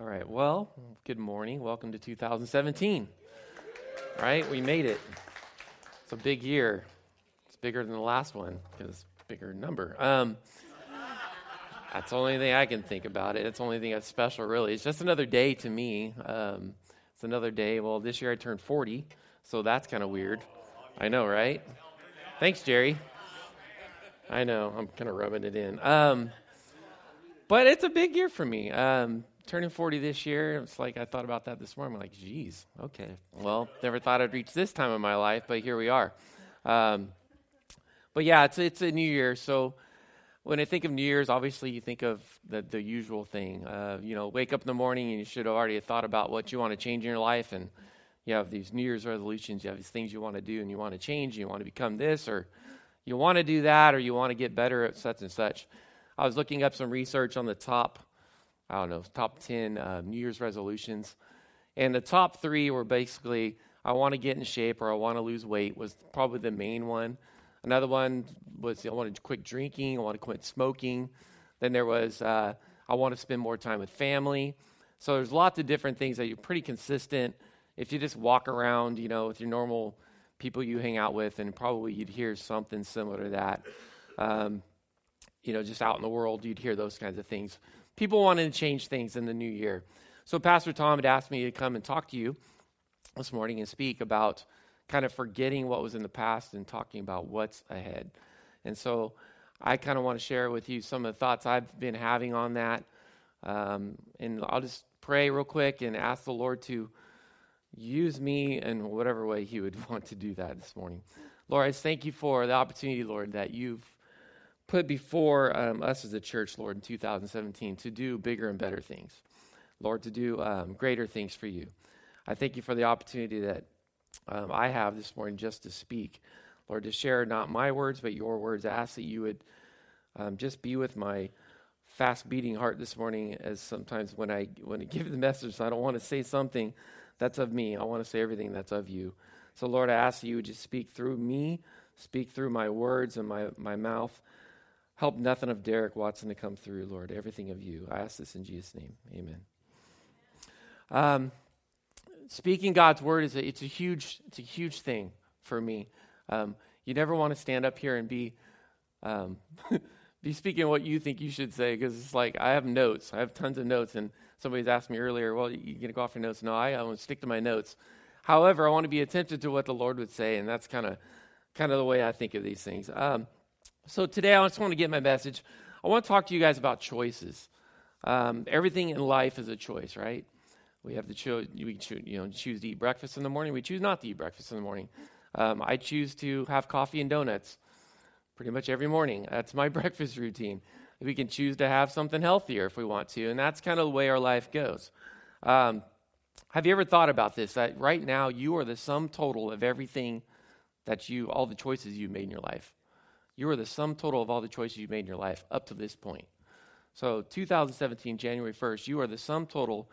All right. Well, good morning. Welcome to 2017. Right? We made it. It's a big year. It's bigger than the last one because bigger number. Um, that's the only thing I can think about it. It's the only thing that's special, really. It's just another day to me. Um, it's another day. Well, this year I turned 40, so that's kind of weird. I know, right? Thanks, Jerry. I know. I'm kind of rubbing it in. Um, but it's a big year for me. Um, turning 40 this year, it's like I thought about that this morning. I'm like, geez, okay. Well, never thought I'd reach this time in my life, but here we are. Um, but yeah, it's it's a new year. So when I think of New Year's, obviously you think of the the usual thing. Uh, you know, wake up in the morning and you should have already thought about what you want to change in your life, and you have these New Year's resolutions. You have these things you want to do, and you want to change. and You want to become this, or you want to do that, or you want to get better at such and such. I was looking up some research on the top I don't know, top 10 uh, New Year's resolutions. And the top three were basically I want to get in shape or I want to lose weight, was probably the main one. Another one was I want to quit drinking, I want to quit smoking. Then there was uh, I want to spend more time with family. So there's lots of different things that you're pretty consistent. If you just walk around, you know, with your normal people you hang out with, and probably you'd hear something similar to that. Um, you know, just out in the world, you'd hear those kinds of things people wanted to change things in the new year. So, Pastor Tom had asked me to come and talk to you this morning and speak about kind of forgetting what was in the past and talking about what's ahead. And so, I kind of want to share with you some of the thoughts I've been having on that. Um, and I'll just pray real quick and ask the Lord to use me in whatever way He would want to do that this morning. Lord, I thank you for the opportunity, Lord, that you've put before um, us as a church, Lord, in 2017 to do bigger and better things. Lord, to do um, greater things for you. I thank you for the opportunity that um, I have this morning just to speak. Lord, to share not my words, but your words. I ask that you would um, just be with my fast beating heart this morning as sometimes when I when I give the message, I don't want to say something that's of me. I want to say everything that's of you. So, Lord, I ask that you would just speak through me, speak through my words and my, my mouth. Help nothing of Derek Watson to come through, Lord. Everything of you. I ask this in Jesus' name. Amen. Um, speaking God's word is a, it's a huge it's a huge thing for me. Um, you never want to stand up here and be um, be speaking what you think you should say because it's like I have notes. I have tons of notes, and somebody's asked me earlier, "Well, you gonna go off your notes?" No, I, I want to stick to my notes. However, I want to be attentive to what the Lord would say, and that's kind of kind of the way I think of these things. Um, so today I just want to get my message. I want to talk to you guys about choices. Um, everything in life is a choice, right? We have to choose. We choose, you know, choose to eat breakfast in the morning. We choose not to eat breakfast in the morning. Um, I choose to have coffee and donuts pretty much every morning. That's my breakfast routine. We can choose to have something healthier if we want to, and that's kind of the way our life goes. Um, have you ever thought about this? That right now you are the sum total of everything that you, all the choices you've made in your life. You are the sum total of all the choices you've made in your life up to this point. So, 2017, January 1st, you are the sum total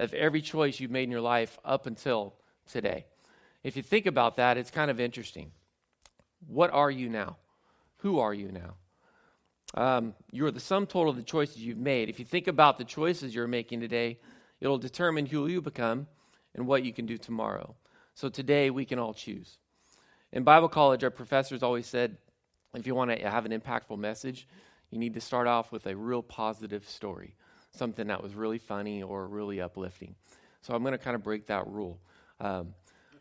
of every choice you've made in your life up until today. If you think about that, it's kind of interesting. What are you now? Who are you now? Um, you are the sum total of the choices you've made. If you think about the choices you're making today, it'll determine who you become and what you can do tomorrow. So today we can all choose. In Bible college, our professors always said, if you want to have an impactful message, you need to start off with a real positive story, something that was really funny or really uplifting. So I'm going to kind of break that rule. Um,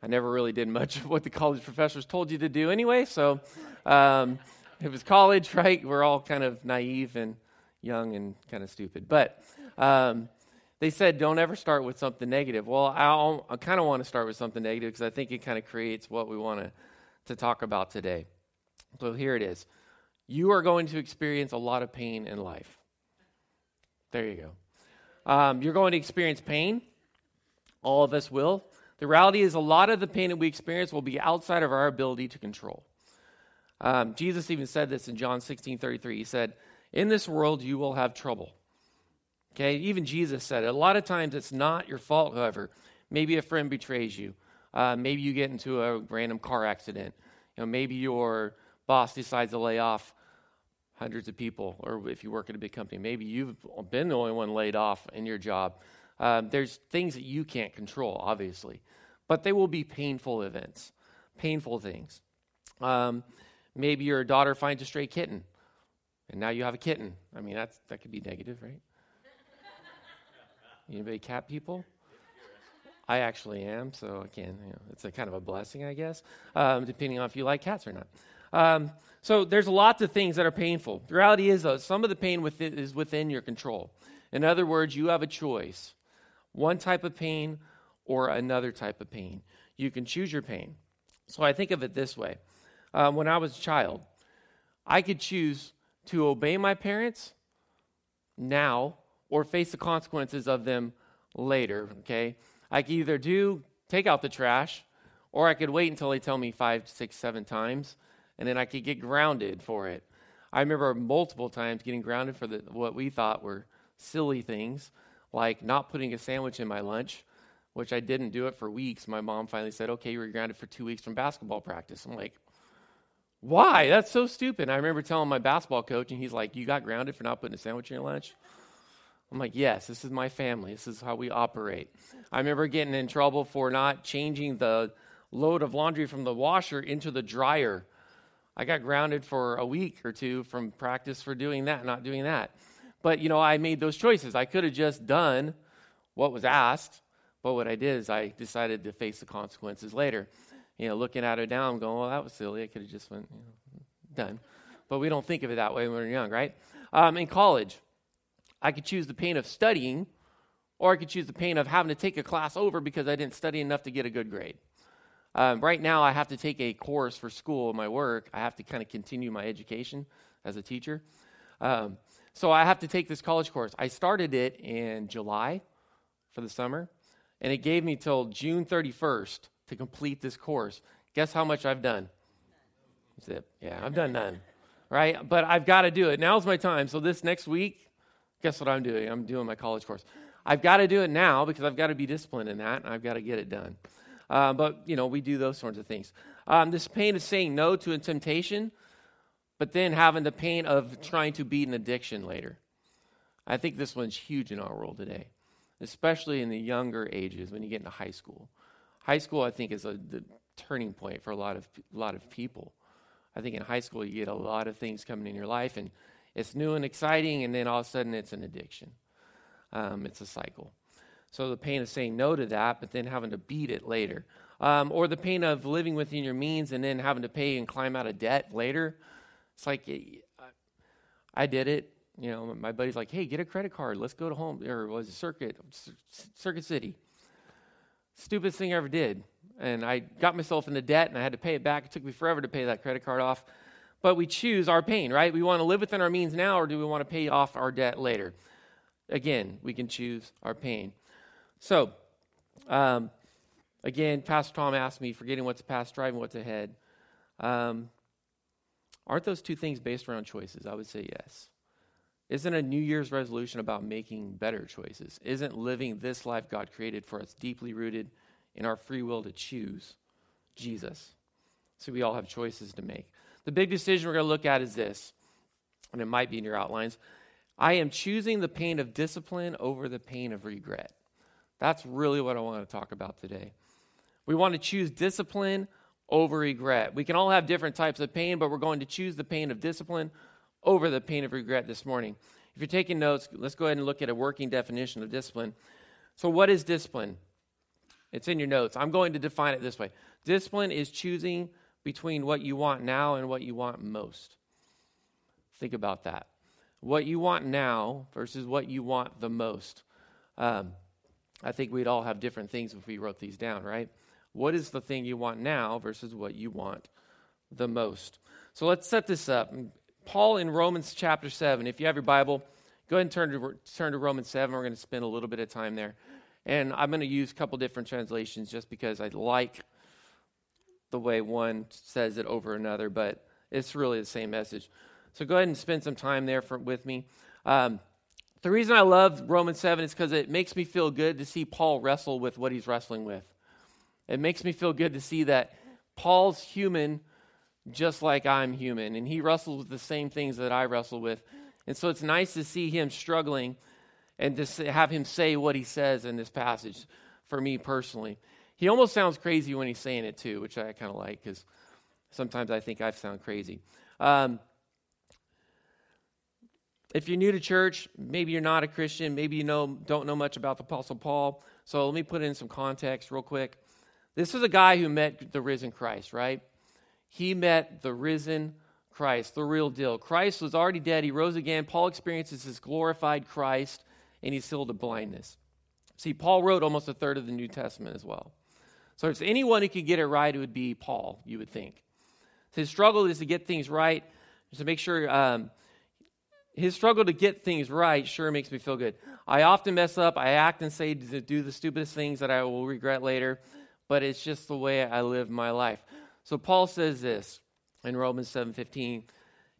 I never really did much of what the college professors told you to do anyway, so um, it was college, right? We're all kind of naive and young and kind of stupid. But um, they said don't ever start with something negative. Well, I'll, I kind of want to start with something negative because I think it kind of creates what we want to, to talk about today. So here it is. You are going to experience a lot of pain in life. There you go. Um, you're going to experience pain. All of us will. The reality is, a lot of the pain that we experience will be outside of our ability to control. Um, Jesus even said this in John 16 33. He said, In this world you will have trouble. Okay, even Jesus said it. A lot of times it's not your fault, however. Maybe a friend betrays you. Uh, maybe you get into a random car accident. You know, maybe you're boss decides to lay off hundreds of people, or if you work at a big company, maybe you've been the only one laid off in your job. Um, there's things that you can't control, obviously, but they will be painful events, painful things. Um, maybe your daughter finds a stray kitten, and now you have a kitten. I mean, that's, that could be negative, right? Anybody cat people? I actually am, so again, you know, it's a kind of a blessing, I guess, um, depending on if you like cats or not. Um, so there's lots of things that are painful. The reality is, though, some of the pain within, is within your control. In other words, you have a choice: one type of pain or another type of pain. You can choose your pain. So I think of it this way: um, when I was a child, I could choose to obey my parents now or face the consequences of them later. Okay I could either do take out the trash, or I could wait until they tell me five, six, seven times, and then I could get grounded for it. I remember multiple times getting grounded for the, what we thought were silly things, like not putting a sandwich in my lunch, which I didn't do it for weeks. My mom finally said, "Okay, you were grounded for two weeks from basketball practice." I'm like, "Why? That's so stupid." I remember telling my basketball coach, and he's like, "You got grounded for not putting a sandwich in your lunch." I'm like, yes, this is my family. This is how we operate. I remember getting in trouble for not changing the load of laundry from the washer into the dryer. I got grounded for a week or two from practice for doing that, not doing that. But, you know, I made those choices. I could have just done what was asked, but what I did is I decided to face the consequences later. You know, looking at it now, I'm going, well, that was silly. I could have just went, you know, done. But we don't think of it that way when we're young, right? Um, in college, I could choose the pain of studying, or I could choose the pain of having to take a class over because I didn't study enough to get a good grade. Um, right now, I have to take a course for school, my work. I have to kind of continue my education as a teacher. Um, so I have to take this college course. I started it in July for the summer, and it gave me till June 31st to complete this course. Guess how much I've done? Zip. Yeah, I've done none. Right? But I've got to do it. Now's my time. So this next week, guess what I'm doing? I'm doing my college course. I've got to do it now because I've got to be disciplined in that, and I've got to get it done. Uh, but, you know, we do those sorts of things. Um, this pain of saying no to a temptation, but then having the pain of trying to beat an addiction later. I think this one's huge in our world today, especially in the younger ages when you get into high school. High school, I think, is a the turning point for a lot of a lot of people. I think in high school you get a lot of things coming in your life, and it's new and exciting, and then all of a sudden it's an addiction. Um, it's a cycle. So the pain of saying no to that, but then having to beat it later. Um, or the pain of living within your means and then having to pay and climb out of debt later. It's like, I did it. You know, my buddy's like, hey, get a credit card. Let's go to home, or was it Circuit, Circuit City. Stupidest thing I ever did. And I got myself into debt and I had to pay it back. It took me forever to pay that credit card off but we choose our pain, right? We want to live within our means now, or do we want to pay off our debt later? Again, we can choose our pain. So, um, again, Pastor Tom asked me, forgetting what's past, driving what's ahead. Um, aren't those two things based around choices? I would say yes. Isn't a New Year's resolution about making better choices? Isn't living this life God created for us deeply rooted in our free will to choose Jesus? So we all have choices to make. The big decision we're going to look at is this, and it might be in your outlines. I am choosing the pain of discipline over the pain of regret. That's really what I want to talk about today. We want to choose discipline over regret. We can all have different types of pain, but we're going to choose the pain of discipline over the pain of regret this morning. If you're taking notes, let's go ahead and look at a working definition of discipline. So, what is discipline? It's in your notes. I'm going to define it this way Discipline is choosing between what you want now and what you want most. Think about that. What you want now versus what you want the most. Um, I think we'd all have different things if we wrote these down, right? What is the thing you want now versus what you want the most? So let's set this up. Paul in Romans chapter 7, if you have your Bible, go ahead and turn to, turn to Romans 7. We're going to spend a little bit of time there. And I'm going to use a couple different translations just because I like the way one says it over another, but it's really the same message. So go ahead and spend some time there for, with me. Um, the reason I love Romans 7 is because it makes me feel good to see Paul wrestle with what he's wrestling with. It makes me feel good to see that Paul's human just like I'm human, and he wrestles with the same things that I wrestle with. And so it's nice to see him struggling and to have him say what he says in this passage for me personally. He almost sounds crazy when he's saying it too, which I kind of like because sometimes I think I sound crazy. Um, if you're new to church, maybe you're not a Christian, maybe you know don't know much about the Apostle Paul. So let me put in some context real quick. This is a guy who met the risen Christ, right? He met the risen Christ, the real deal. Christ was already dead. He rose again. Paul experiences his glorified Christ, and he's healed of blindness. See, Paul wrote almost a third of the New Testament as well. So if anyone who could get it right, it would be Paul, you would think. His struggle is to get things right, to make sure um, his struggle to get things right sure makes me feel good. I often mess up. I act and say to do the stupidest things that I will regret later, but it's just the way I live my life. So Paul says this in Romans 7:15,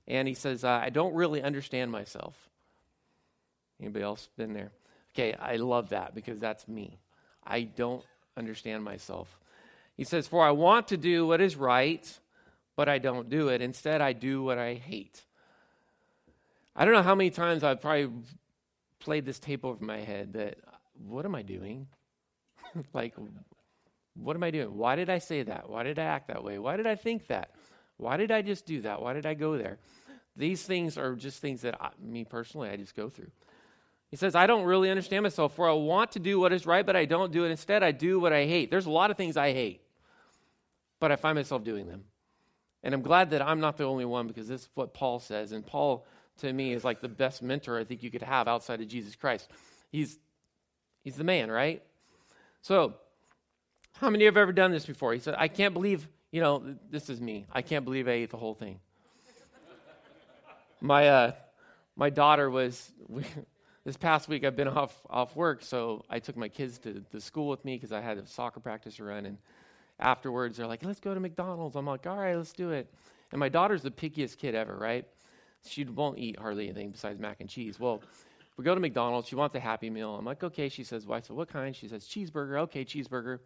and he says, "I don't really understand myself." Anybody else been there? Okay, I love that because that's me. I don't understand myself. He says, "For I want to do what is right, but I don't do it. Instead, I do what I hate." I don't know how many times I've probably played this tape over my head that what am I doing? like what am I doing? Why did I say that? Why did I act that way? Why did I think that? Why did I just do that? Why did I go there? These things are just things that I, me personally, I just go through. He says, I don't really understand myself, for I want to do what is right, but I don't do it. Instead, I do what I hate. There's a lot of things I hate, but I find myself doing them. And I'm glad that I'm not the only one because this is what Paul says. And Paul, to me, is like the best mentor I think you could have outside of Jesus Christ. He's, he's the man, right? So, how many of have ever done this before? He said, I can't believe, you know, this is me. I can't believe I ate the whole thing. my, uh, my daughter was, we, this past week I've been off, off work, so I took my kids to, the school with me because I had a soccer practice to run. And afterwards, they're like, let's go to McDonald's. I'm like, all right, let's do it. And my daughter's the pickiest kid ever, right? She won't eat hardly anything besides mac and cheese. Well, we go to McDonald's. She wants a Happy Meal. I'm like, okay. She says, well, so what kind? She says, cheeseburger. Okay, cheeseburger.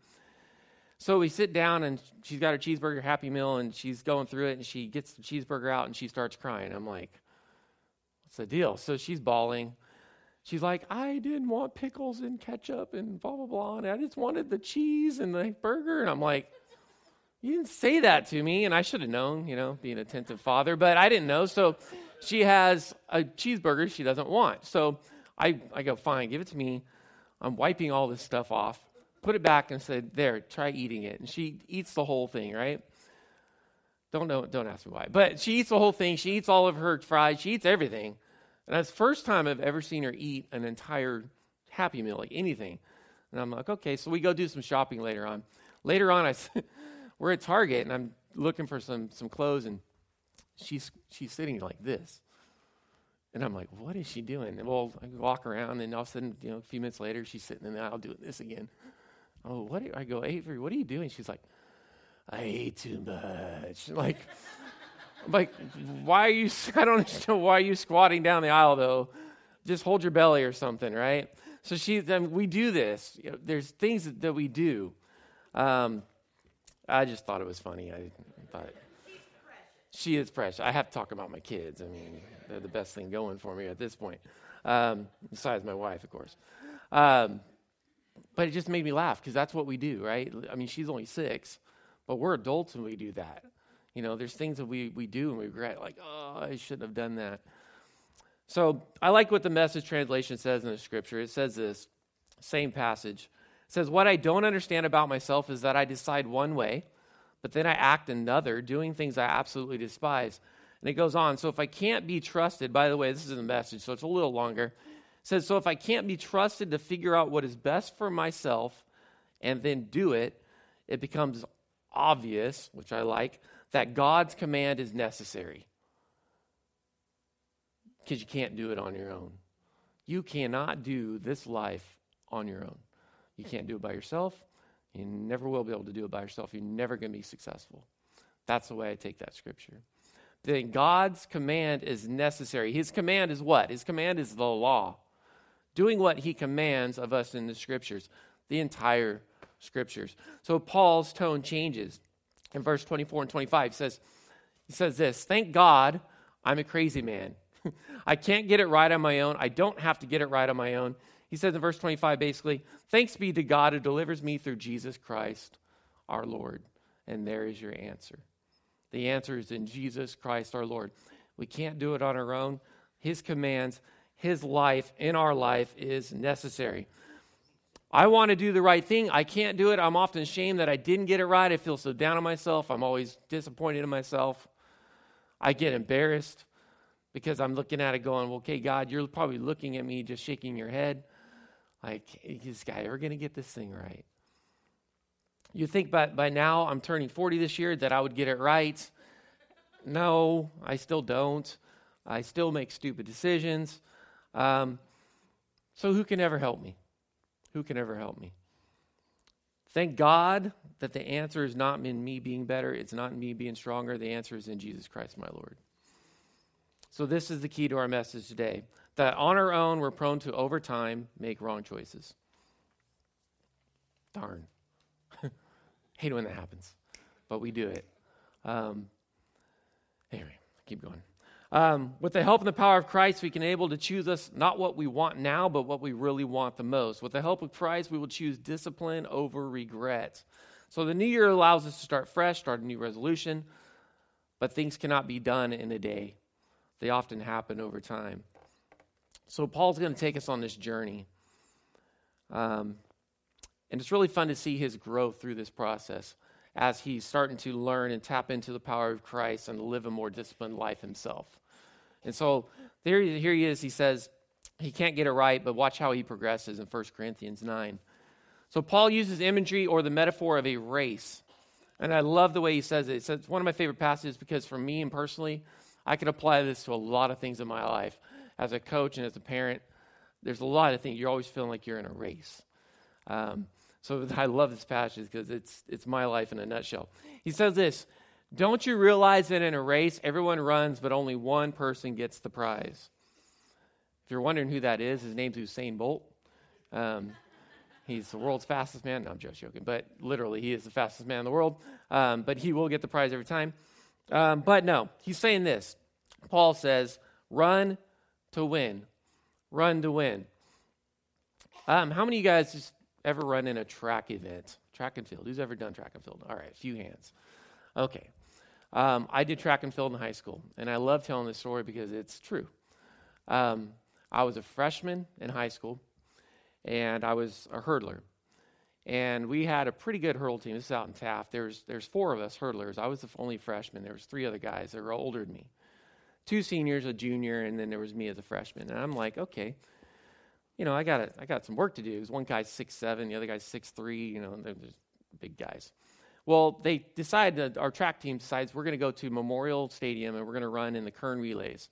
So we sit down and she's got her cheeseburger happy meal and she's going through it and she gets the cheeseburger out and she starts crying. I'm like, what's the deal? So she's bawling. She's like, I didn't want pickles and ketchup and blah, blah, blah. And I just wanted the cheese and the burger. And I'm like, you didn't say that to me. And I should have known, you know, being an attentive father, but I didn't know. So she has a cheeseburger she doesn't want. So I, I go, fine, give it to me. I'm wiping all this stuff off put it back and said, There, try eating it. And she eats the whole thing, right? Don't know, don't ask me why. But she eats the whole thing. She eats all of her fries. She eats everything. And that's the first time I've ever seen her eat an entire Happy Meal, like anything. And I'm like, okay, so we go do some shopping later on. Later on, I, we're at Target and I'm looking for some some clothes, and she's she's sitting like this. And I'm like, what is she doing? And well, I walk around, and all of a sudden, you know, a few minutes later, she's sitting in the aisle doing this again. Oh, what? I go, Avery, what are you doing? She's like, I ate too much. Like, I'm like, why are you? I don't understand why are you squatting down the aisle though. Just hold your belly or something, right? So she, then we do this. You know, there's things that, that we do. Um, I just thought it was funny. I thought she is precious. I have to talk about my kids. I mean, they're the best thing going for me at this point. Um, besides my wife, of course. Um, but it just made me laugh because that's what we do, right? I mean, she's only six, but we're adults and we do that. You know, there's things that we, we do and we regret, like, oh, I shouldn't have done that. So I like what the message translation says in the scripture. It says this same passage. It says, What I don't understand about myself is that I decide one way, but then I act another, doing things I absolutely despise. And it goes on. So if I can't be trusted, by the way, this is the message, so it's a little longer says, So if I can't be trusted to figure out what is best for myself and then do it, it becomes obvious, which I like, that God's command is necessary. Because you can't do it on your own. You cannot do this life on your own. You can't do it by yourself. You never will be able to do it by yourself. You're never going to be successful. That's the way I take that scripture. Then God's command is necessary. His command is what? His command is the law doing what he commands of us in the scriptures, the entire scriptures. So Paul's tone changes. In verse 24 and 25 says, he says this, thank God I'm a crazy man. I can't get it right on my own. I don't have to get it right on my own. He says in verse 25 basically, Thanks be to God who delivers me through Jesus Christ our Lord. And there is your answer. The answer is in Jesus Christ our Lord. We can't do it on our own. His commands, His life in our life is necessary. I want to do the right thing. I can't do it. I'm often ashamed that I didn't get it right. I feel so down on myself. I'm always disappointed in myself. I get embarrassed because I'm looking at it going, okay, God, you're probably looking at me just shaking your head. Like, is this guy ever going to get this thing right? You think by, by now, I'm turning 40 this year, that I would get it right. No, I still don't. I still make stupid decisions. Um, so, who can ever help me? Who can ever help me? Thank God that the answer is not in me being better, it's not in me being stronger. The answer is in Jesus Christ, my Lord. So, this is the key to our message today that on our own, we're prone to, over time, make wrong choices. Darn. Hate when that happens, but we do it. Um, anyway, keep going. Um, with the help and the power of Christ, we can able to choose us not what we want now, but what we really want the most. With the help of Christ, we will choose discipline over regret. So the new year allows us to start fresh, start a new resolution, but things cannot be done in a day. They often happen over time. So Paul's going to take us on this journey. Um, and it's really fun to see his growth through this process as he's starting to learn and tap into the power of Christ and live a more disciplined life himself. And so there, here he is. He says he can't get it right, but watch how he progresses in 1 Corinthians 9. So Paul uses imagery or the metaphor of a race. And I love the way he says it. It's one of my favorite passages because for me and personally, I can apply this to a lot of things in my life. As a coach and as a parent, there's a lot of things. You're always feeling like you're in a race. Um, so I love this passage because it's, it's my life in a nutshell. He says this Don't you realize that in a race, everyone runs, but only one person gets the prize? If you're wondering who that is, his name's Usain Bolt. Um, he's the world's fastest man. No, I'm just joking, but literally, he is the fastest man in the world. Um, but he will get the prize every time. Um, but no, he's saying this. Paul says, run to win. Run to win. Um, how many of you guys just ever run in a track event? Track and field. Who's ever done track and field? All right, a few hands. Okay. Um, I did track and field in high school, and I love telling this story because it's true. Um, I was a freshman in high school, and I was a hurdler. And we had a pretty good hurdle team. This is out in Taft. There's, there's four of us hurdlers. I was the only freshman. There was three other guys that were older than me. Two seniors, a junior, and then there was me as a freshman. And I'm like, okay, you know, I got I got some work to do. One guy's six seven, the other guy's six three. You know, they're just big guys. Well, they decided our track team decides we're going to go to Memorial Stadium and we're going to run in the Kern relays.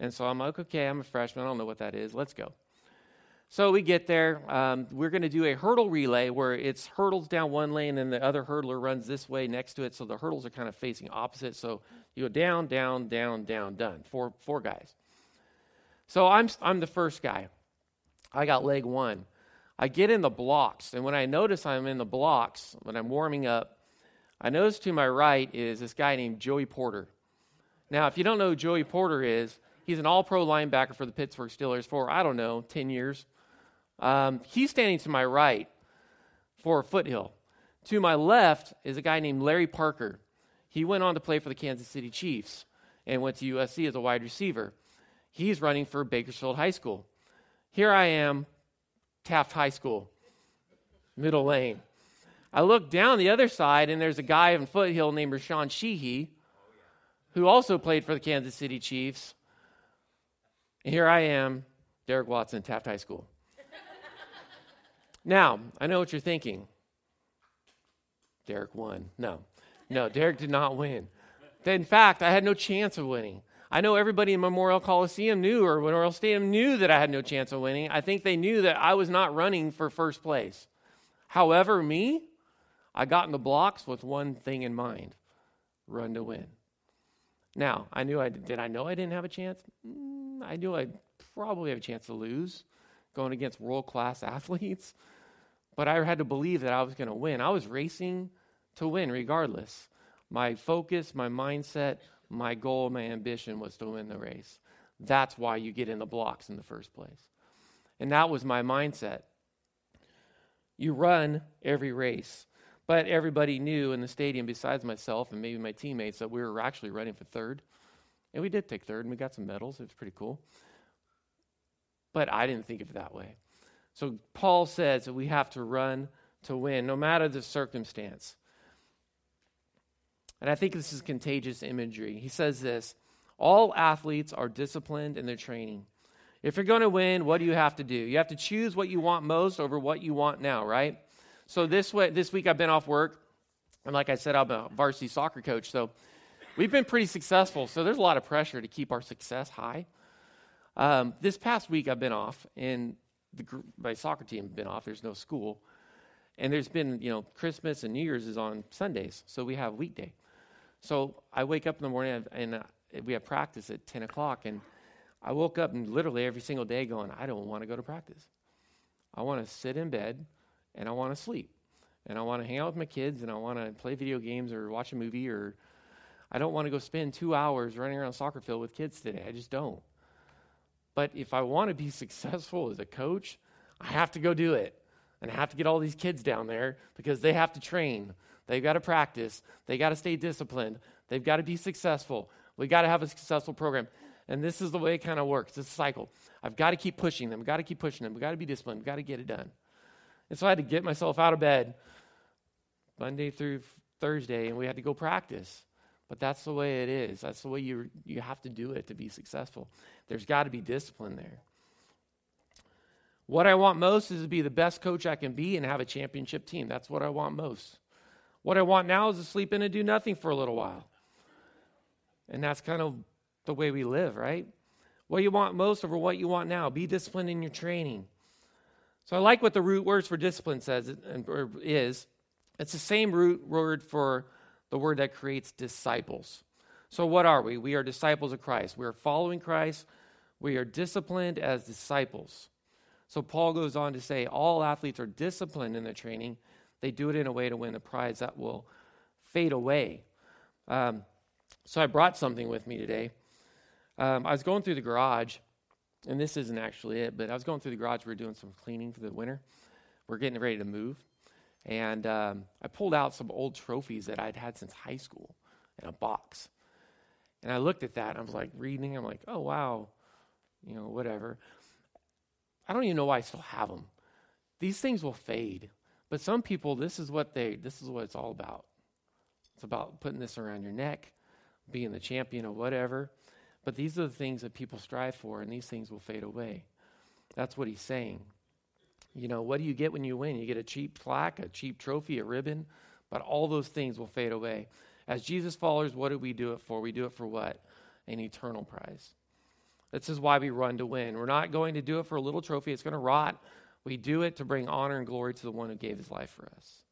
And so I'm like, okay, I'm a freshman. I don't know what that is. Let's go. So we get there. Um, we're going to do a hurdle relay where it's hurdles down one lane and the other hurdler runs this way next to it. So the hurdles are kind of facing opposite. So you go down, down, down, down, done. Four, four guys. So I'm, I'm the first guy. I got leg one. I get in the blocks, and when I notice I'm in the blocks, when I'm warming up, I notice to my right is this guy named Joey Porter. Now, if you don't know who Joey Porter is, he's an all pro linebacker for the Pittsburgh Steelers for, I don't know, 10 years. Um, he's standing to my right for foothill. To my left is a guy named Larry Parker. He went on to play for the Kansas City Chiefs and went to USC as a wide receiver. He's running for Bakersfield High School. Here I am, Taft High School, middle lane. I look down the other side, and there's a guy in Foothill named Rashaan Shehee, who also played for the Kansas City Chiefs. And here I am, Derek Watson, Taft High School. Now, I know what you're thinking. Derek won. No, no, Derek did not win. In fact, I had no chance of winning. I know everybody in Memorial Coliseum knew, or Memorial Stadium knew that I had no chance of winning. I think they knew that I was not running for first place. However, me, I got in the blocks with one thing in mind run to win. Now, I knew I did I know I didn't have a chance? Mm, I knew I'd probably have a chance to lose going against world class athletes, but I had to believe that I was going to win. I was racing to win regardless. My focus, my mindset, my goal, my ambition was to win the race. That's why you get in the blocks in the first place. And that was my mindset. You run every race. But everybody knew in the stadium, besides myself and maybe my teammates, that we were actually running for third. And we did take third, and we got some medals. It was pretty cool. But I didn't think of it that way. So Paul says that we have to run to win, no matter the circumstance. And I think this is contagious imagery. He says this All athletes are disciplined in their training. If you're going to win, what do you have to do? You have to choose what you want most over what you want now, right? So this way, this week I've been off work, and like I said, I'm a varsity soccer coach. So we've been pretty successful. So there's a lot of pressure to keep our success high. Um, this past week I've been off, and the, my soccer team been off. There's no school, and there's been you know Christmas and New Year's is on Sundays, so we have weekday. So I wake up in the morning and uh, we have practice at 10 o'clock, and I woke up and literally every single day going, I don't want to go to practice. I want to sit in bed and I want to sleep. And I want to hang out with my kids and I want to play video games or watch a movie or I don't want to go spend two hours running around soccer field with kids today. I just don't. But if I want to be successful as a coach, I have to go do it. And I have to get all these kids down there because they have to train. They've got to practice. they've got to stay disciplined. They've got to be successful. We got to have a successful program. And this is the way it kind of works. It's a cycle. I've got to keep pushing them. I've got to keep pushing them. We've got to be disciplined. We've got to get it done. And so I had to get myself out of bed Monday through Thursday, and we had to go practice. But that's the way it is. That's the way you, you have to do it to be successful. There's got to be discipline there. What I want most is to be the best coach I can be and have a championship team. That's what I want most. What I want now is to sleep in and do nothing for a little while. And that's kind of the way we live, right? What you want most over what you want now. Be disciplined in your training. So I like what the root words for discipline says is. It's the same root word for the word that creates disciples. So what are we? We are disciples of Christ. We are following Christ. We are disciplined as disciples. So Paul goes on to say all athletes are disciplined in their training. They do it in a way to win a prize that will fade away. Um, so I brought something with me today. Um, I was going through the garage and this isn't actually it, but I was going through the garage. We were doing some cleaning for the winter. We're getting ready to move. And um, I pulled out some old trophies that I'd had since high school in a box. And I looked at that and I was like reading. I'm like, oh, wow, you know, whatever. I don't even know why I still have them. These things will fade. But some people, this is what they, this is what it's all about. It's about putting this around your neck, being the champion or whatever. But these are the things that people strive for, and these things will fade away. That's what he's saying. You know, what do you get when you win? You get a cheap plaque, a cheap trophy, a ribbon, but all those things will fade away. As Jesus followers, what do we do it for? We do it for what? An eternal prize. This is why we run to win. We're not going to do it for a little trophy, it's going to rot. We do it to bring honor and glory to the one who gave his life for us.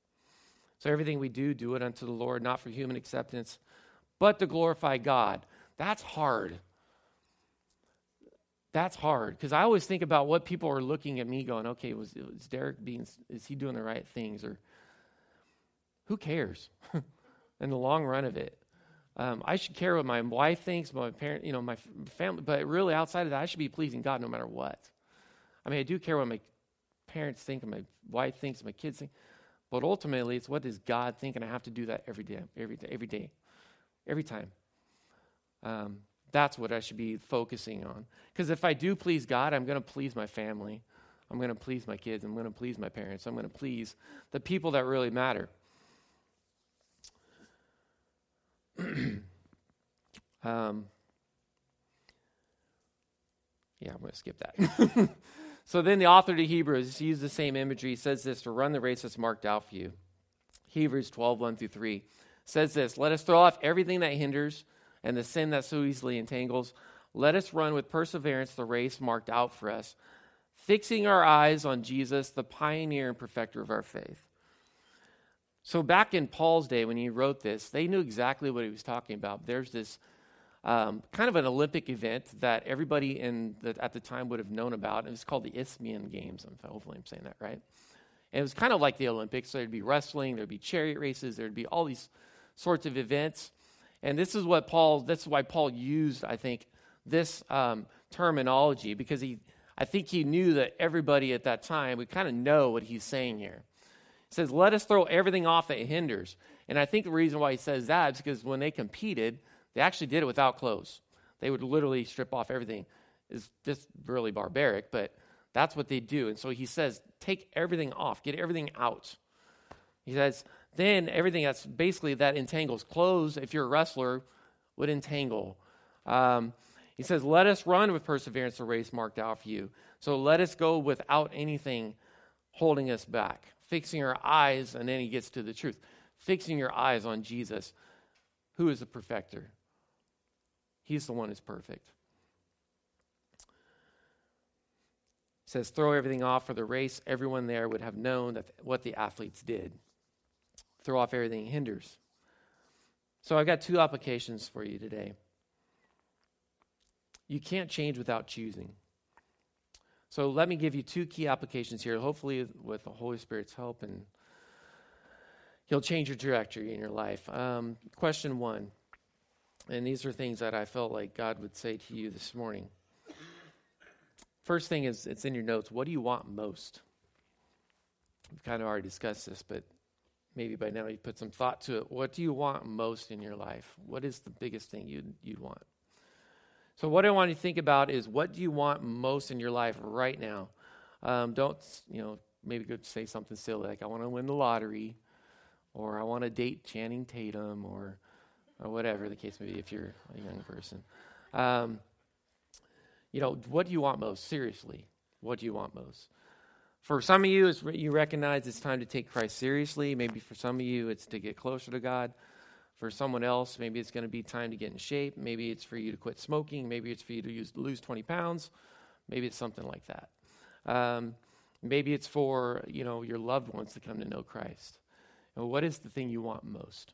So everything we do, do it unto the Lord, not for human acceptance, but to glorify God. That's hard. That's hard because I always think about what people are looking at me going, okay, was, was Derek being, is he doing the right things? Or who cares in the long run of it? Um, I should care what my wife thinks, my parent, you know, my family, but really outside of that, I should be pleasing God no matter what. I mean, I do care what my parents think and my wife thinks and my kids think, but ultimately, it's what does God think, and I have to do that every day, every day, every day, every time. Um, that's what I should be focusing on. Because if I do please God, I'm going to please my family. I'm going to please my kids. I'm going to please my parents. I'm going to please the people that really matter. um, yeah, I'm going to skip that. so then the author to Hebrews uses the same imagery. He says this to run the race that's marked out for you. Hebrews 12, 1 through 3 says this Let us throw off everything that hinders and the sin that so easily entangles. Let us run with perseverance the race marked out for us, fixing our eyes on Jesus, the pioneer and perfecter of our faith. So, back in Paul's day when he wrote this, they knew exactly what he was talking about. There's this um, kind of an Olympic event that everybody in the, at the time would have known about. It was called the Isthmian Games. Hopefully, I'm saying that right. And it was kind of like the Olympics. So there'd be wrestling, there'd be chariot races, there'd be all these sorts of events. And this is what Paul, this is why Paul used, I think, this um, terminology because he, I think he knew that everybody at that time would kind of know what he's saying here. He says, Let us throw everything off that hinders. And I think the reason why he says that is because when they competed, they actually did it without clothes. They would literally strip off everything. It's just really barbaric, but that's what they do. And so he says, Take everything off, get everything out. He says, then everything that's basically that entangles clothes, if you're a wrestler, would entangle. Um, he says, Let us run with perseverance the race marked out for you. So let us go without anything holding us back, fixing our eyes, and then he gets to the truth. Fixing your eyes on Jesus, who is the perfecter. He's the one who's perfect. Says, Throw everything off for the race. Everyone there would have known that what the athletes did. Throw off everything hinders. So I've got two applications for you today. You can't change without choosing. So let me give you two key applications here, hopefully with the Holy Spirit's help, and He'll change your trajectory in your life. Um, question one, and these are things that I felt like God would say to you this morning. First thing is, it's in your notes. What do you want most? We've kind of already discussed this, but maybe by now you've put some thought to it. What do you want most in your life? What is the biggest thing you'd, you'd want? So, what I want you to think about is what do you want most in your life right now? Um, don't, you know, maybe go say something silly like, I want to win the lottery, or I want to date Channing Tatum, or, or whatever the case may be if you're a young person. Um, you know, what do you want most? Seriously, what do you want most? For some of you, you recognize it's time to take Christ seriously. Maybe for some of you, it's to get closer to God. For someone else, maybe it's going to be time to get in shape. Maybe it's for you to quit smoking. Maybe it's for you to use, lose 20 pounds. Maybe it's something like that. Um, maybe it's for you know your loved ones to come to know Christ. What is the thing you want most?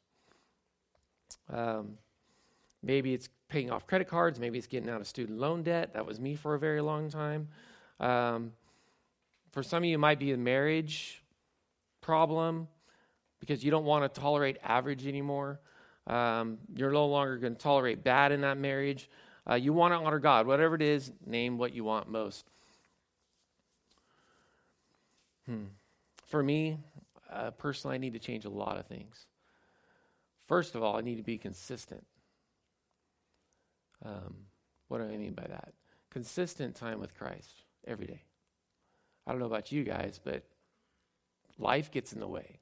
Um, maybe it's paying off credit cards. Maybe it's getting out of student loan debt. That was me for a very long time. Um, for some of you, might be a marriage problem because you don't want to tolerate average anymore. Um, you're no longer going to tolerate bad in that marriage. Uh, you want to honor God. Whatever it is, name what you want most. Hmm. For me, uh, personally, I need to change a lot of things. First of all, I need to be consistent. Um, what do I mean by that? Consistent time with Christ every day. I don't know about you guys, but life gets in the way.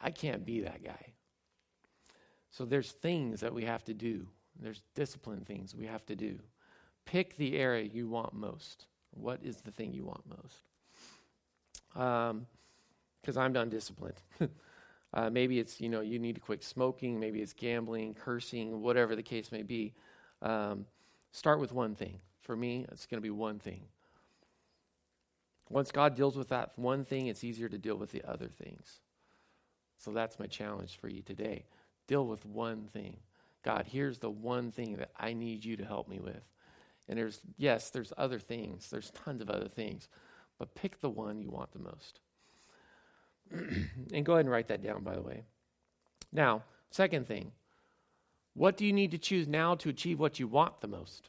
I can't be that guy. So there's things that we have to do. There's discipline things we have to do. Pick the area you want most. What is the thing you want most? Because um, I'm done disciplined. uh, maybe it's you know you need to quit smoking. Maybe it's gambling, cursing, whatever the case may be. Um, start with one thing. For me, it's going to be one thing. Once God deals with that one thing, it's easier to deal with the other things. So that's my challenge for you today. Deal with one thing. God, here's the one thing that I need you to help me with. And there's, yes, there's other things, there's tons of other things, but pick the one you want the most. and go ahead and write that down, by the way. Now, second thing, what do you need to choose now to achieve what you want the most?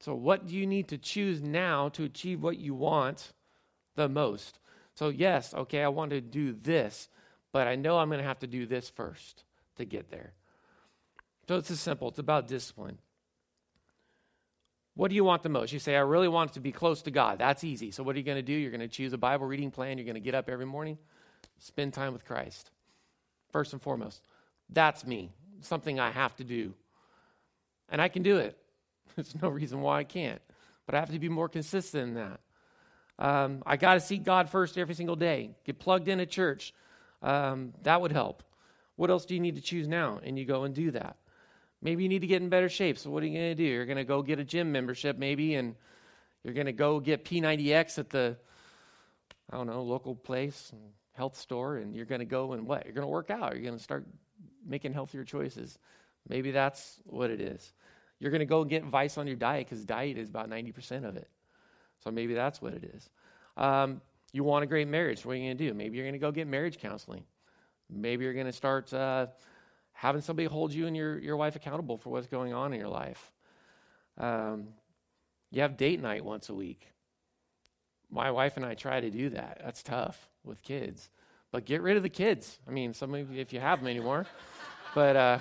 So, what do you need to choose now to achieve what you want the most? So, yes, okay, I want to do this, but I know I'm going to have to do this first to get there. So, it's as simple. It's about discipline. What do you want the most? You say, I really want to be close to God. That's easy. So, what are you going to do? You're going to choose a Bible reading plan. You're going to get up every morning, spend time with Christ. First and foremost, that's me, something I have to do. And I can do it. There's no reason why I can't. But I have to be more consistent in that. Um, I got to seek God first every single day. Get plugged in at church. Um, that would help. What else do you need to choose now? And you go and do that. Maybe you need to get in better shape. So what are you going to do? You're going to go get a gym membership, maybe, and you're going to go get P90X at the, I don't know, local place, health store, and you're going to go and what? You're going to work out. You're going to start making healthier choices. Maybe that's what it is. You're going to go get advice on your diet because diet is about 90% of it. So maybe that's what it is. Um, you want a great marriage. What are you going to do? Maybe you're going to go get marriage counseling. Maybe you're going to start uh, having somebody hold you and your, your wife accountable for what's going on in your life. Um, you have date night once a week. My wife and I try to do that. That's tough with kids. But get rid of the kids. I mean, some of you, if you have them anymore. but uh,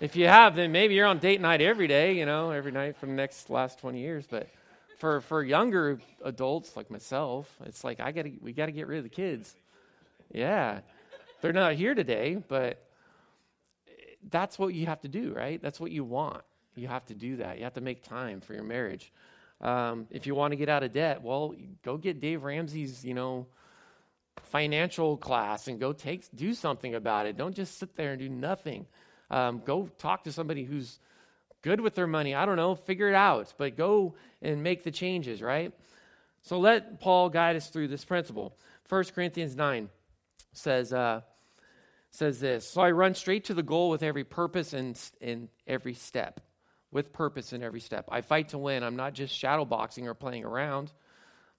if you have, then maybe you're on date night every day, you know, every night for the next last 20 years. But for, for younger adults like myself, it's like I gotta we gotta get rid of the kids. Yeah. They're not here today, but that's what you have to do, right? That's what you want. You have to do that. You have to make time for your marriage. Um, if you want to get out of debt, well, go get Dave Ramsey's, you know, financial class and go take do something about it. Don't just sit there and do nothing. Um, go talk to somebody who's good with their money. I don't know, figure it out, but go and make the changes, right? So let Paul guide us through this principle. 1 Corinthians 9 says, uh, says this So I run straight to the goal with every purpose and in every step. With purpose in every step. I fight to win. I'm not just shadow boxing or playing around.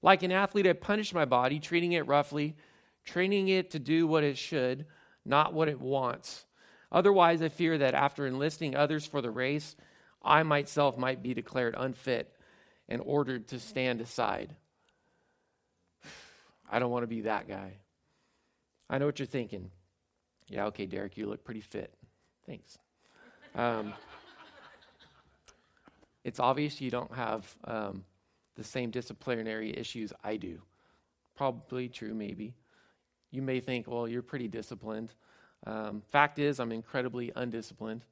Like an athlete, I punish my body, treating it roughly, training it to do what it should, not what it wants. Otherwise, I fear that after enlisting others for the race, I myself might be declared unfit and ordered to stand aside. I don't want to be that guy. I know what you're thinking. Yeah, okay, Derek, you look pretty fit. Thanks. Um, it's obvious you don't have um, the same disciplinary issues I do. Probably true, maybe. You may think, well, you're pretty disciplined. Um, fact is, I'm incredibly undisciplined.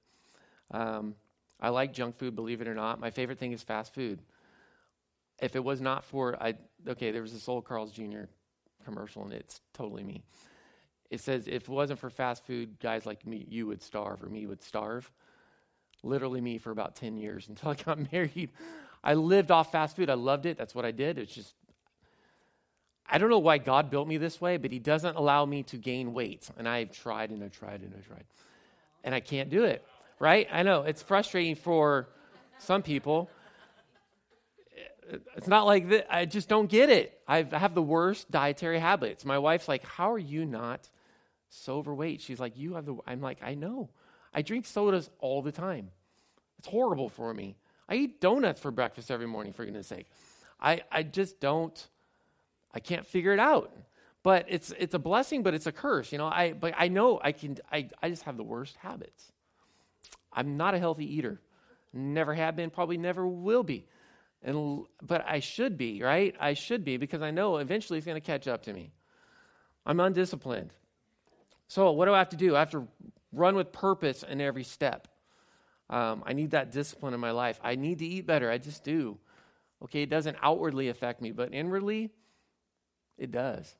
Um, I like junk food, believe it or not. My favorite thing is fast food. If it was not for, I okay, there was this old Carl's Jr. commercial, and it's totally me. It says, if it wasn't for fast food, guys like me, you would starve, or me would starve. Literally, me for about 10 years until I got married. I lived off fast food. I loved it. That's what I did. It's just, I don't know why God built me this way, but He doesn't allow me to gain weight. And I've tried and I've tried and I've tried. And I can't do it, right? I know it's frustrating for some people. It's not like that. I just don't get it. I've, I have the worst dietary habits. My wife's like, How are you not so overweight? She's like, You have the. I'm like, I know. I drink sodas all the time. It's horrible for me. I eat donuts for breakfast every morning, for goodness sake. I, I just don't, I can't figure it out. But it's, it's a blessing, but it's a curse. You know, I, but I know I can, I, I just have the worst habits. I'm not a healthy eater. Never have been, probably never will be. And, but I should be, right? I should be because I know eventually it's going to catch up to me. I'm undisciplined. So, what do I have to do? I have to run with purpose in every step. Um, I need that discipline in my life. I need to eat better. I just do. Okay, it doesn't outwardly affect me, but inwardly, it does.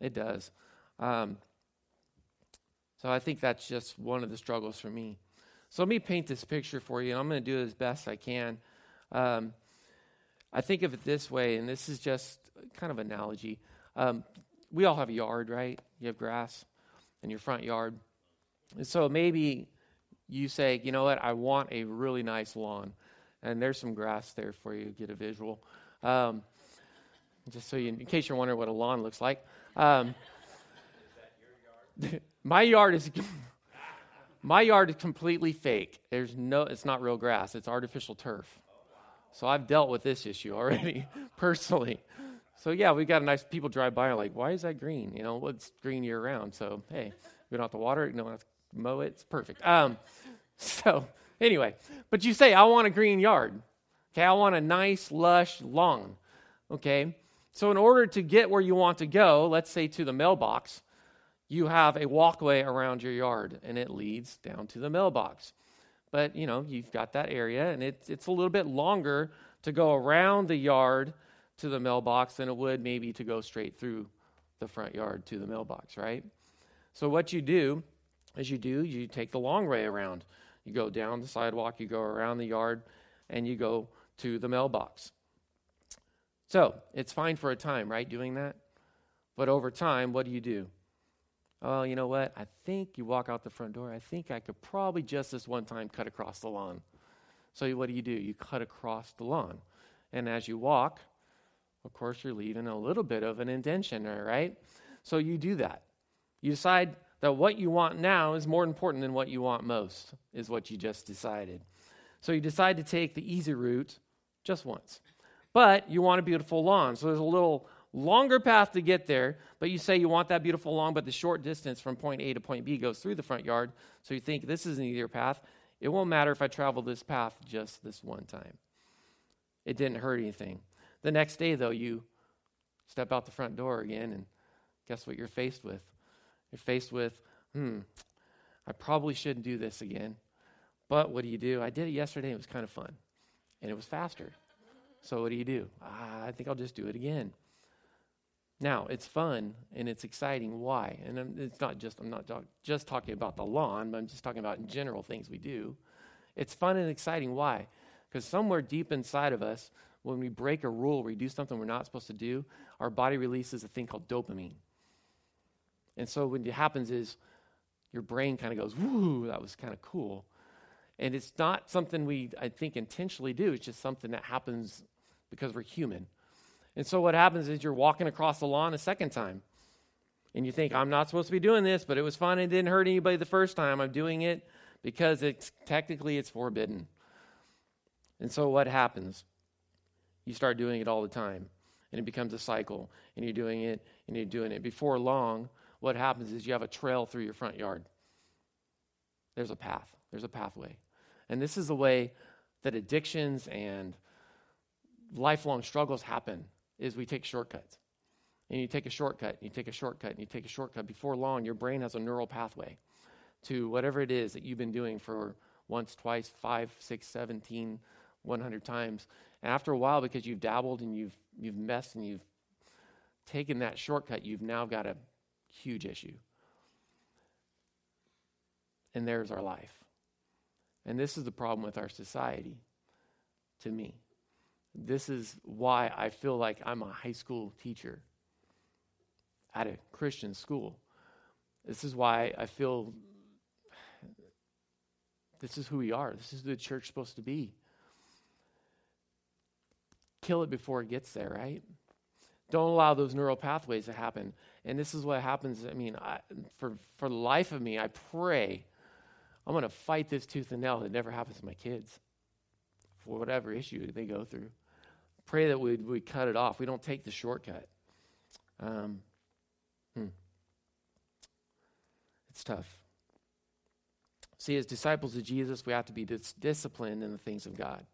It does. Um, so I think that's just one of the struggles for me. So let me paint this picture for you, and I'm going to do it as best I can. Um, I think of it this way, and this is just kind of analogy. Um, we all have a yard, right? You have grass in your front yard. And so maybe you say, you know what, I want a really nice lawn. And there's some grass there for you to get a visual. Um, just so you, in case you're wondering what a lawn looks like. Um, my yard is my yard is completely fake. There's no, it's not real grass. It's artificial turf. So I've dealt with this issue already personally. So yeah, we've got a nice. People drive by and like, why is that green? You know, well, it's green year round. So hey, we don't have to water it. You don't have to mow it. It's perfect. Um, so anyway, but you say, I want a green yard. Okay, I want a nice, lush lawn. Okay, so in order to get where you want to go, let's say to the mailbox, you have a walkway around your yard and it leads down to the mailbox. But you know, you've got that area and it's it's a little bit longer to go around the yard to the mailbox than it would maybe to go straight through the front yard to the mailbox, right? So what you do is you do, you take the long way around. You go down the sidewalk, you go around the yard, and you go to the mailbox. So it's fine for a time, right, doing that? But over time, what do you do? Oh, you know what? I think you walk out the front door. I think I could probably just this one time cut across the lawn. So what do you do? You cut across the lawn. And as you walk, of course, you're leaving a little bit of an indentation there, right? So you do that. You decide that what you want now is more important than what you want most, is what you just decided. So you decide to take the easy route just once. But you want a beautiful lawn. So there's a little longer path to get there, but you say you want that beautiful lawn, but the short distance from point A to point B goes through the front yard. So you think this is an easier path. It won't matter if I travel this path just this one time. It didn't hurt anything. The next day, though, you step out the front door again, and guess what you're faced with? You're faced with, hmm, I probably shouldn't do this again. But what do you do? I did it yesterday. It was kind of fun, and it was faster. So what do you do? Ah, I think I'll just do it again. Now it's fun and it's exciting. Why? And it's not just I'm not talk, just talking about the lawn, but I'm just talking about in general things we do. It's fun and exciting. Why? Because somewhere deep inside of us, when we break a rule, we do something we're not supposed to do, our body releases a thing called dopamine. And so what happens is your brain kind of goes, "Woo, that was kind of cool." And it's not something we, I think, intentionally do. It's just something that happens because we're human. And so what happens is you're walking across the lawn a second time. And you think, I'm not supposed to be doing this, but it was fun. It didn't hurt anybody the first time. I'm doing it because it's technically it's forbidden. And so what happens? You start doing it all the time. And it becomes a cycle. And you're doing it and you're doing it. Before long, what happens is you have a trail through your front yard. There's a path. There's a pathway. And this is the way that addictions and lifelong struggles happen is we take shortcuts. And you take a shortcut, and you take a shortcut, and you take a shortcut. Before long, your brain has a neural pathway to whatever it is that you've been doing for once, twice, five, six, seventeen, one hundred times. And after a while, because you've dabbled and you've you've messed and you've taken that shortcut, you've now got a huge issue. And there's our life. And this is the problem with our society, to me. This is why I feel like I'm a high school teacher at a Christian school. This is why I feel this is who we are. This is the church supposed to be. Kill it before it gets there, right? Don't allow those neural pathways to happen. And this is what happens. I mean, I, for, for the life of me, I pray I'm going to fight this tooth and nail. It never happens to my kids for whatever issue they go through. Pray that we we cut it off. We don't take the shortcut. Um, hmm. It's tough. See, as disciples of Jesus, we have to be dis- disciplined in the things of God.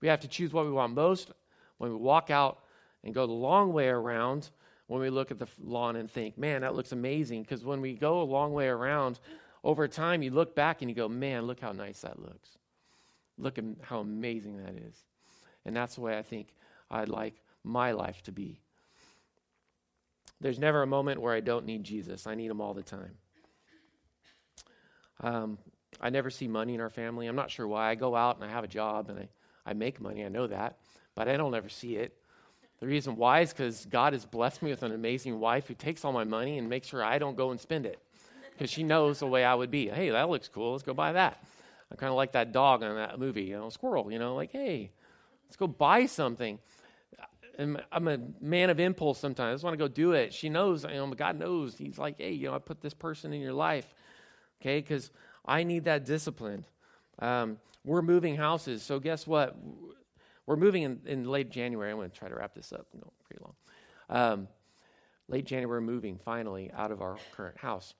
We have to choose what we want most when we walk out and go the long way around when we look at the lawn and think, man, that looks amazing. Because when we go a long way around, over time, you look back and you go, man, look how nice that looks. Look at how amazing that is. And that's the way I think I'd like my life to be. There's never a moment where I don't need Jesus. I need him all the time. Um, I never see money in our family. I'm not sure why. I go out and I have a job and I, I make money. I know that. But I don't ever see it. The reason why is because God has blessed me with an amazing wife who takes all my money and makes sure I don't go and spend it because she knows the way I would be. Hey, that looks cool. Let's go buy that. I'm kind of like that dog in that movie, you know, squirrel, you know, like, hey, let's go buy something. I'm a man of impulse sometimes. I just want to go do it. She knows, you know, God knows. He's like, hey, you know, I put this person in your life, okay, because I need that discipline. Um, we're moving houses. So guess what? We're moving in, in late January. I'm going to try to wrap this up. Pretty long. Um, late January, moving finally out of our current house.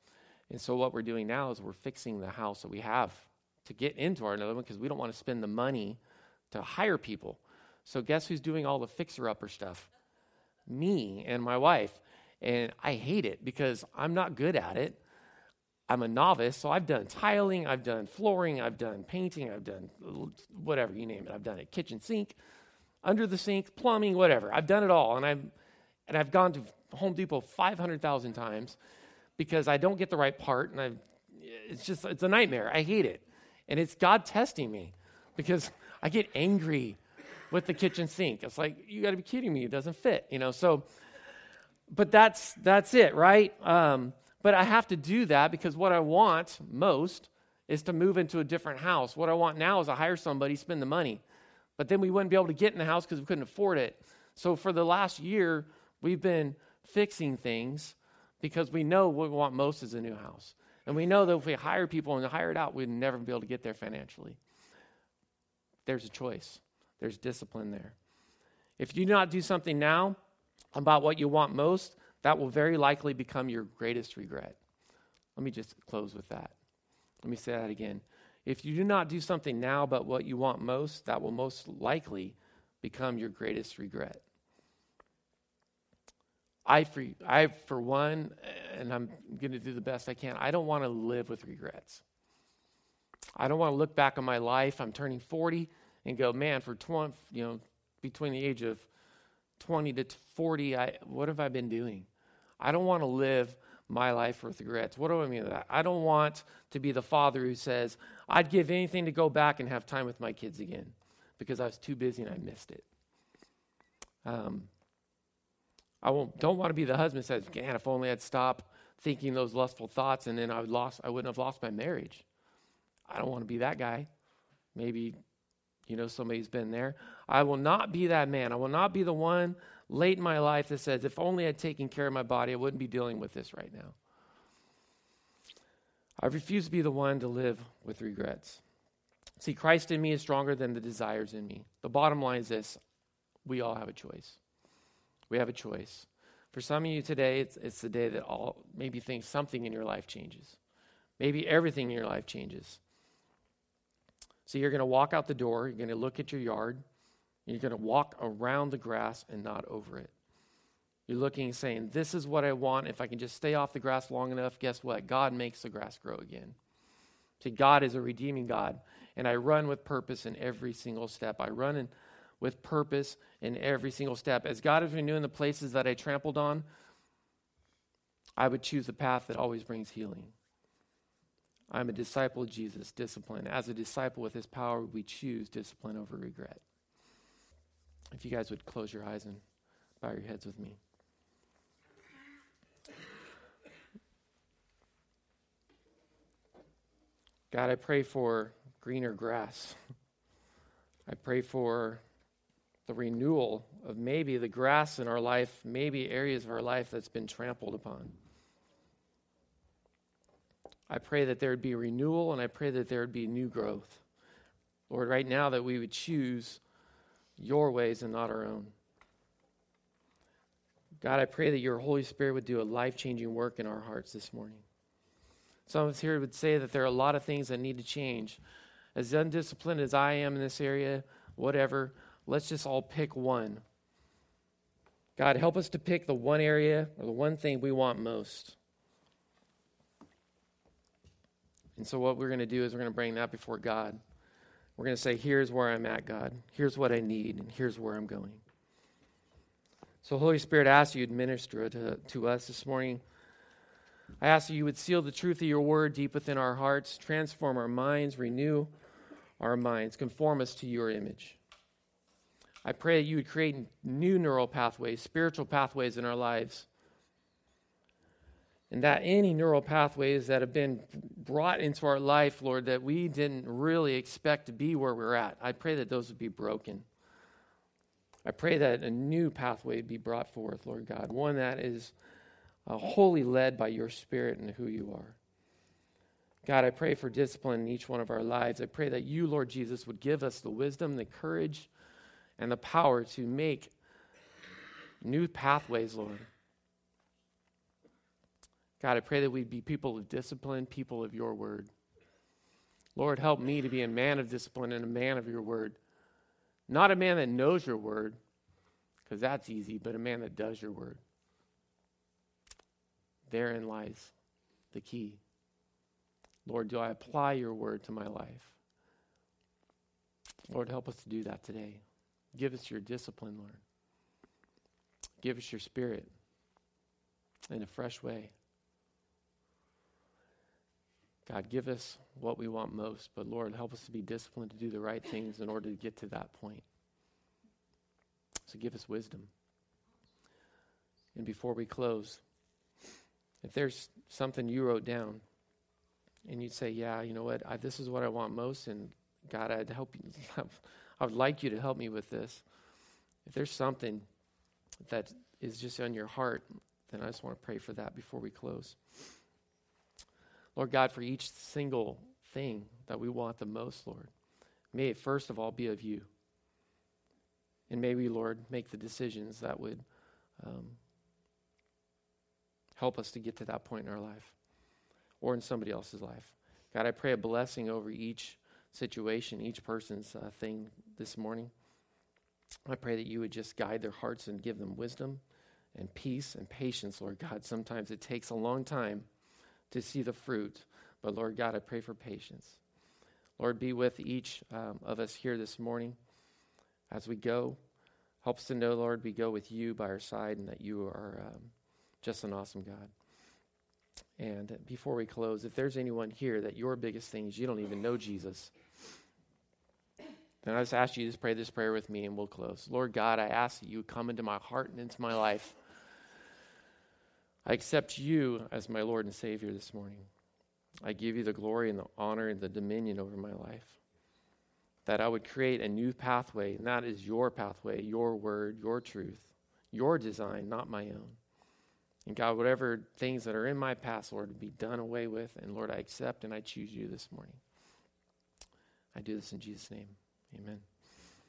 And so what we're doing now is we're fixing the house that we have to get into our another one because we don't want to spend the money to hire people. So guess who's doing all the fixer upper stuff? Me and my wife. And I hate it because I'm not good at it. I'm a novice, so I've done tiling, I've done flooring, I've done painting, I've done whatever you name it. I've done it kitchen sink, under the sink, plumbing, whatever. I've done it all, and I've and I've gone to Home Depot 500,000 times, because I don't get the right part and I it's just it's a nightmare. I hate it. And it's God testing me because I get angry with the kitchen sink. It's like you got to be kidding me. It doesn't fit, you know. So but that's that's it, right? Um, but I have to do that because what I want most is to move into a different house. What I want now is to hire somebody, spend the money. But then we wouldn't be able to get in the house because we couldn't afford it. So for the last year, we've been fixing things because we know what we want most is a new house. And we know that if we hire people and hire it out, we'd never be able to get there financially. there's a choice, there's discipline there. If you do not do something now about what you want most, that will very likely become your greatest regret. Let me just close with that. Let me say that again. If you do not do something now about what you want most, that will most likely become your greatest regret. I for, I, for one, and I'm going to do the best I can, I don't want to live with regrets. I don't want to look back on my life. I'm turning 40 and go, man, for 20, you know, between the age of 20 to 40, I, what have I been doing? I don't want to live my life with regrets. What do I mean by that? I don't want to be the father who says, I'd give anything to go back and have time with my kids again because I was too busy and I missed it. Um, I won't, don't want to be the husband who says, man, if only I'd stop thinking those lustful thoughts and then I, would lost, I wouldn't have lost my marriage. I don't want to be that guy. Maybe, you know, somebody's been there. I will not be that man. I will not be the one late in my life that says, if only I'd taken care of my body, I wouldn't be dealing with this right now. I refuse to be the one to live with regrets. See, Christ in me is stronger than the desires in me. The bottom line is this we all have a choice. We have a choice. For some of you today, it's, it's the day that all maybe think something in your life changes. Maybe everything in your life changes. So you're going to walk out the door, you're going to look at your yard, you're going to walk around the grass and not over it. You're looking and saying, This is what I want. If I can just stay off the grass long enough, guess what? God makes the grass grow again. See, God is a redeeming God. And I run with purpose in every single step. I run in, with purpose in every single step. As God is renewing the places that I trampled on, I would choose the path that always brings healing. I'm a disciple of Jesus, discipline. As a disciple with his power, we choose discipline over regret. If you guys would close your eyes and bow your heads with me. God, I pray for greener grass. I pray for the renewal of maybe the grass in our life, maybe areas of our life that's been trampled upon. I pray that there would be renewal and I pray that there would be new growth. Lord, right now that we would choose your ways and not our own. God, I pray that your Holy Spirit would do a life changing work in our hearts this morning. Some of us here would say that there are a lot of things that need to change. As undisciplined as I am in this area, whatever, let's just all pick one. God, help us to pick the one area or the one thing we want most. And so, what we're going to do is we're going to bring that before God. We're going to say, Here's where I'm at, God. Here's what I need, and here's where I'm going. So, Holy Spirit, I ask you to minister to, to us this morning. I ask that you would seal the truth of your word deep within our hearts, transform our minds, renew our minds, conform us to your image. I pray that you would create new neural pathways, spiritual pathways in our lives and that any neural pathways that have been brought into our life, Lord, that we didn't really expect to be where we're at, I pray that those would be broken. I pray that a new pathway be brought forth, Lord God, one that is uh, wholly led by your Spirit and who you are. God, I pray for discipline in each one of our lives. I pray that you, Lord Jesus, would give us the wisdom, the courage, and the power to make new pathways, Lord. God, I pray that we'd be people of discipline, people of your word. Lord, help me to be a man of discipline and a man of your word. Not a man that knows your word, because that's easy, but a man that does your word. Therein lies the key. Lord, do I apply your word to my life? Lord, help us to do that today. Give us your discipline, Lord. Give us your spirit in a fresh way. God, give us what we want most, but Lord, help us to be disciplined to do the right things in order to get to that point. So give us wisdom. And before we close, if there's something you wrote down and you'd say, Yeah, you know what, I, this is what I want most, and God, I'd help you, I would like you to help me with this. If there's something that is just on your heart, then I just want to pray for that before we close. Lord God, for each single thing that we want the most, Lord, May it first of all be of you. And may we, Lord, make the decisions that would um, help us to get to that point in our life or in somebody else's life. God, I pray a blessing over each situation, each person's uh, thing this morning. I pray that you would just guide their hearts and give them wisdom and peace and patience, Lord God. Sometimes it takes a long time to see the fruit, but Lord God, I pray for patience. Lord, be with each um, of us here this morning as we go. Help us to know, Lord, we go with you by our side and that you are um, just an awesome God. And before we close, if there's anyone here that your biggest thing is you don't even know Jesus, then I just ask you to pray this prayer with me and we'll close. Lord God, I ask that you come into my heart and into my life. I accept you as my Lord and Savior this morning. I give you the glory and the honor and the dominion over my life. That I would create a new pathway, and that is your pathway, your word, your truth, your design, not my own. And God, whatever things that are in my past, Lord, be done away with. And Lord, I accept and I choose you this morning. I do this in Jesus' name. Amen.